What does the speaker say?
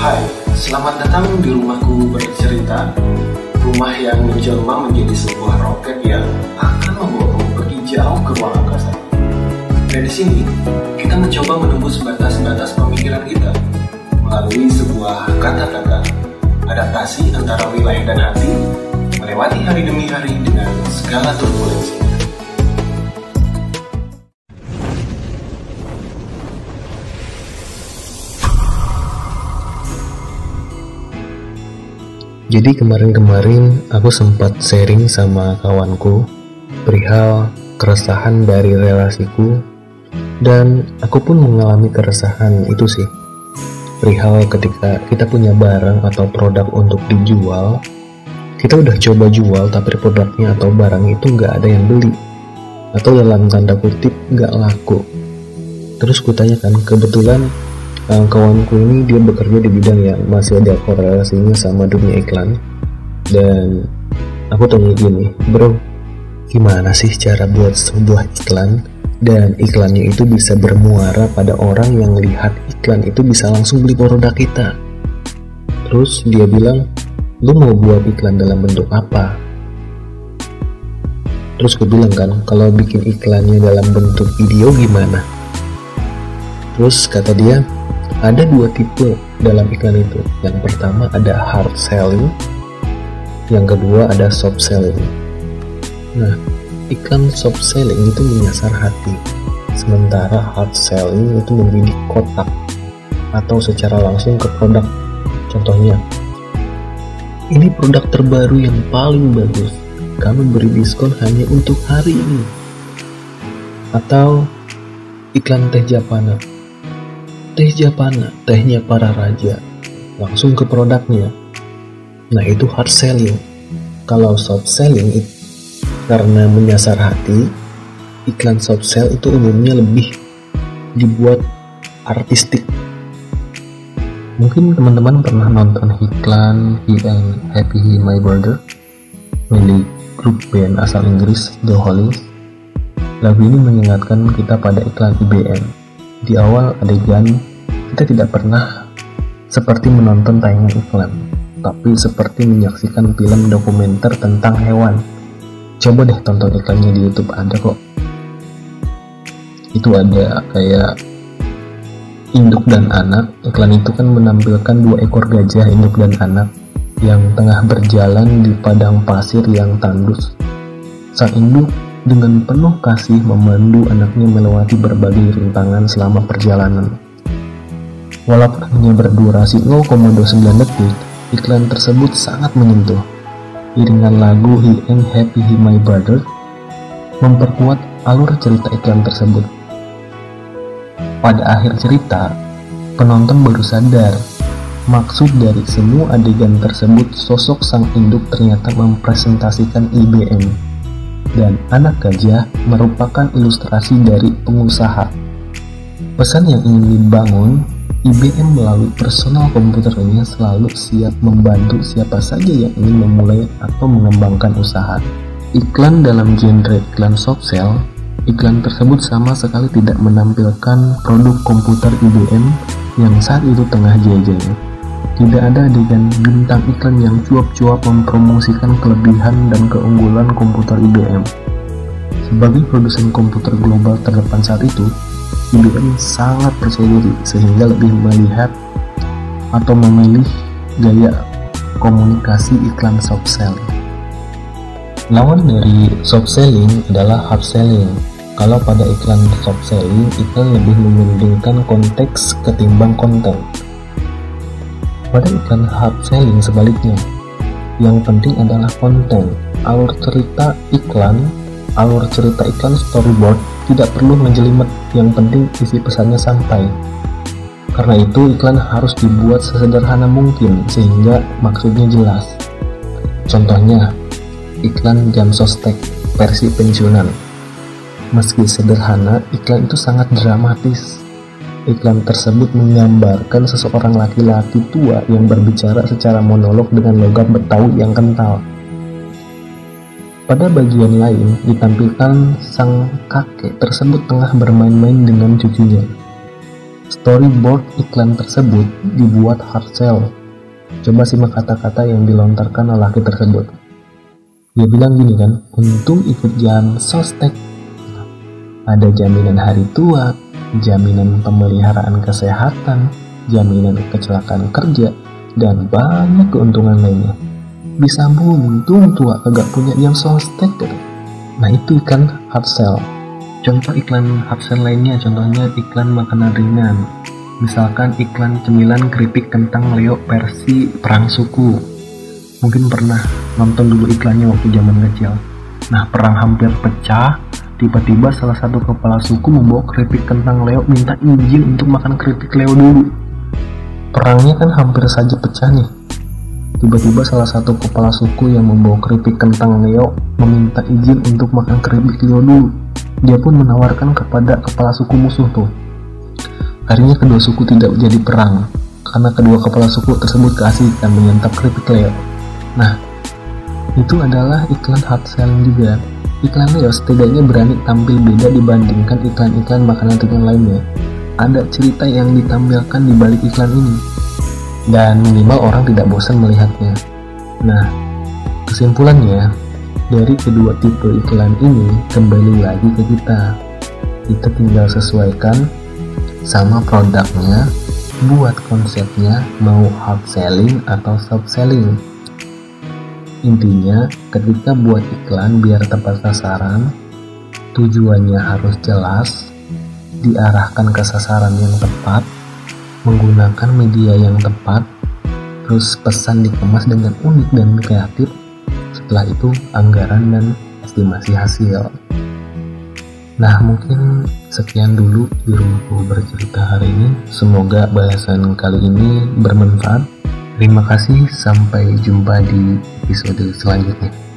Hai, selamat datang di rumahku bercerita. Rumah yang menjelma menjadi sebuah roket yang akan membawamu pergi jauh ke ruang angkasa. Dan di sini, kita mencoba menembus batas-batas pemikiran kita Melalui sebuah kata-kata Adaptasi antara wilayah dan hati Melewati hari demi hari dengan segala turbulensi Jadi kemarin-kemarin aku sempat sharing sama kawanku perihal keresahan dari relasiku dan aku pun mengalami keresahan itu sih. Perihal ketika kita punya barang atau produk untuk dijual, kita udah coba jual tapi produknya atau barang itu nggak ada yang beli atau dalam tanda kutip nggak laku. Terus kutanyakan kebetulan uh, kawanku ini dia bekerja di bidang yang masih ada korelasinya sama dunia iklan. Dan aku tanya gini bro gimana sih cara buat sebuah iklan? Dan iklannya itu bisa bermuara pada orang yang lihat iklan itu bisa langsung beli produk kita. Terus dia bilang lu mau buat iklan dalam bentuk apa? Terus gue bilang kan kalau bikin iklannya dalam bentuk video gimana? Terus kata dia ada dua tipe dalam iklan itu. Yang pertama ada hard selling, yang kedua ada soft selling. Nah, iklan soft selling itu menyasar hati, sementara hard selling itu membidik kotak atau secara langsung ke produk. Contohnya, ini produk terbaru yang paling bagus. Kami beri diskon hanya untuk hari ini. Atau iklan teh Japana teh Japana, tehnya para raja, langsung ke produknya. Nah itu hard selling. Kalau soft selling itu karena menyasar hati, iklan soft sell itu umumnya lebih dibuat artistik. Mungkin teman-teman pernah nonton iklan He Happy He My Brother milik grup band asal Inggris The Hollies. Lagu ini mengingatkan kita pada iklan IBM. Di awal adegan kita tidak pernah seperti menonton tayangan iklan, tapi seperti menyaksikan film dokumenter tentang hewan. Coba deh tonton iklannya di YouTube ada kok. Itu ada kayak induk dan anak. Iklan itu kan menampilkan dua ekor gajah induk dan anak yang tengah berjalan di padang pasir yang tandus. Sang induk dengan penuh kasih memandu anaknya melewati berbagai rintangan selama perjalanan. Walaupun hanya berdurasi 0,29 detik, iklan tersebut sangat menyentuh. Iringan lagu He Ain't Happy He My Brother memperkuat alur cerita iklan tersebut. Pada akhir cerita, penonton baru sadar maksud dari semua adegan tersebut sosok sang induk ternyata mempresentasikan IBM dan anak gajah merupakan ilustrasi dari pengusaha. Pesan yang ingin dibangun IBM melalui personal komputernya selalu siap membantu siapa saja yang ingin memulai atau mengembangkan usaha. Iklan dalam genre iklan soft sell, iklan tersebut sama sekali tidak menampilkan produk komputer IBM yang saat itu tengah jaya Tidak ada adegan bintang iklan yang cuap-cuap mempromosikan kelebihan dan keunggulan komputer IBM. Sebagai produsen komputer global terdepan saat itu, IBM sangat percaya diri sehingga lebih melihat atau memilih gaya komunikasi iklan soft selling. Lawan dari soft selling adalah hard selling. Kalau pada iklan soft selling, iklan lebih mementingkan konteks ketimbang konten. Pada iklan hard selling sebaliknya, yang penting adalah konten. Alur cerita iklan, alur cerita iklan storyboard tidak perlu menjelimet, yang penting isi pesannya sampai. Karena itu iklan harus dibuat sesederhana mungkin sehingga maksudnya jelas. Contohnya, iklan jam sostek versi pensiunan. Meski sederhana, iklan itu sangat dramatis. Iklan tersebut menggambarkan seseorang laki-laki tua yang berbicara secara monolog dengan logam Betawi yang kental. Pada bagian lain, ditampilkan sang kakek tersebut tengah bermain-main dengan cucunya. Storyboard iklan tersebut dibuat hard sell. Coba simak kata-kata yang dilontarkan lelaki tersebut. Dia bilang gini kan, untung ikut jam sostek. Ada jaminan hari tua, jaminan pemeliharaan kesehatan, jaminan kecelakaan kerja, dan banyak keuntungan lainnya. Bisa buntung tua agak punya jam sostek gitu. Nah itu kan hard sell. Contoh iklan hard sell lainnya, contohnya iklan makanan ringan, Misalkan iklan cemilan keripik kentang Leo versi perang suku. Mungkin pernah nonton dulu iklannya waktu zaman kecil. Nah, perang hampir pecah. Tiba-tiba salah satu kepala suku membawa keripik kentang Leo minta izin untuk makan keripik Leo dulu. Perangnya kan hampir saja pecah nih. Tiba-tiba salah satu kepala suku yang membawa keripik kentang Leo meminta izin untuk makan keripik Leo dulu. Dia pun menawarkan kepada kepala suku musuh tuh Akhirnya kedua suku tidak jadi perang karena kedua kepala suku tersebut keasikan menyantap keripik Leo. Nah, itu adalah iklan hard selling juga. Iklan Leo setidaknya berani tampil beda dibandingkan iklan-iklan makanan ringan lainnya. Ada cerita yang ditampilkan di balik iklan ini. Dan minimal orang tidak bosan melihatnya. Nah, kesimpulannya, dari kedua tipe iklan ini kembali lagi ke kita. Kita tinggal sesuaikan sama produknya buat konsepnya mau hard selling atau soft selling intinya ketika buat iklan biar tepat sasaran tujuannya harus jelas diarahkan ke sasaran yang tepat menggunakan media yang tepat terus pesan dikemas dengan unik dan kreatif setelah itu anggaran dan estimasi hasil Nah mungkin sekian dulu di rumahku bercerita hari ini. Semoga bahasan kali ini bermanfaat. Terima kasih, sampai jumpa di episode selanjutnya.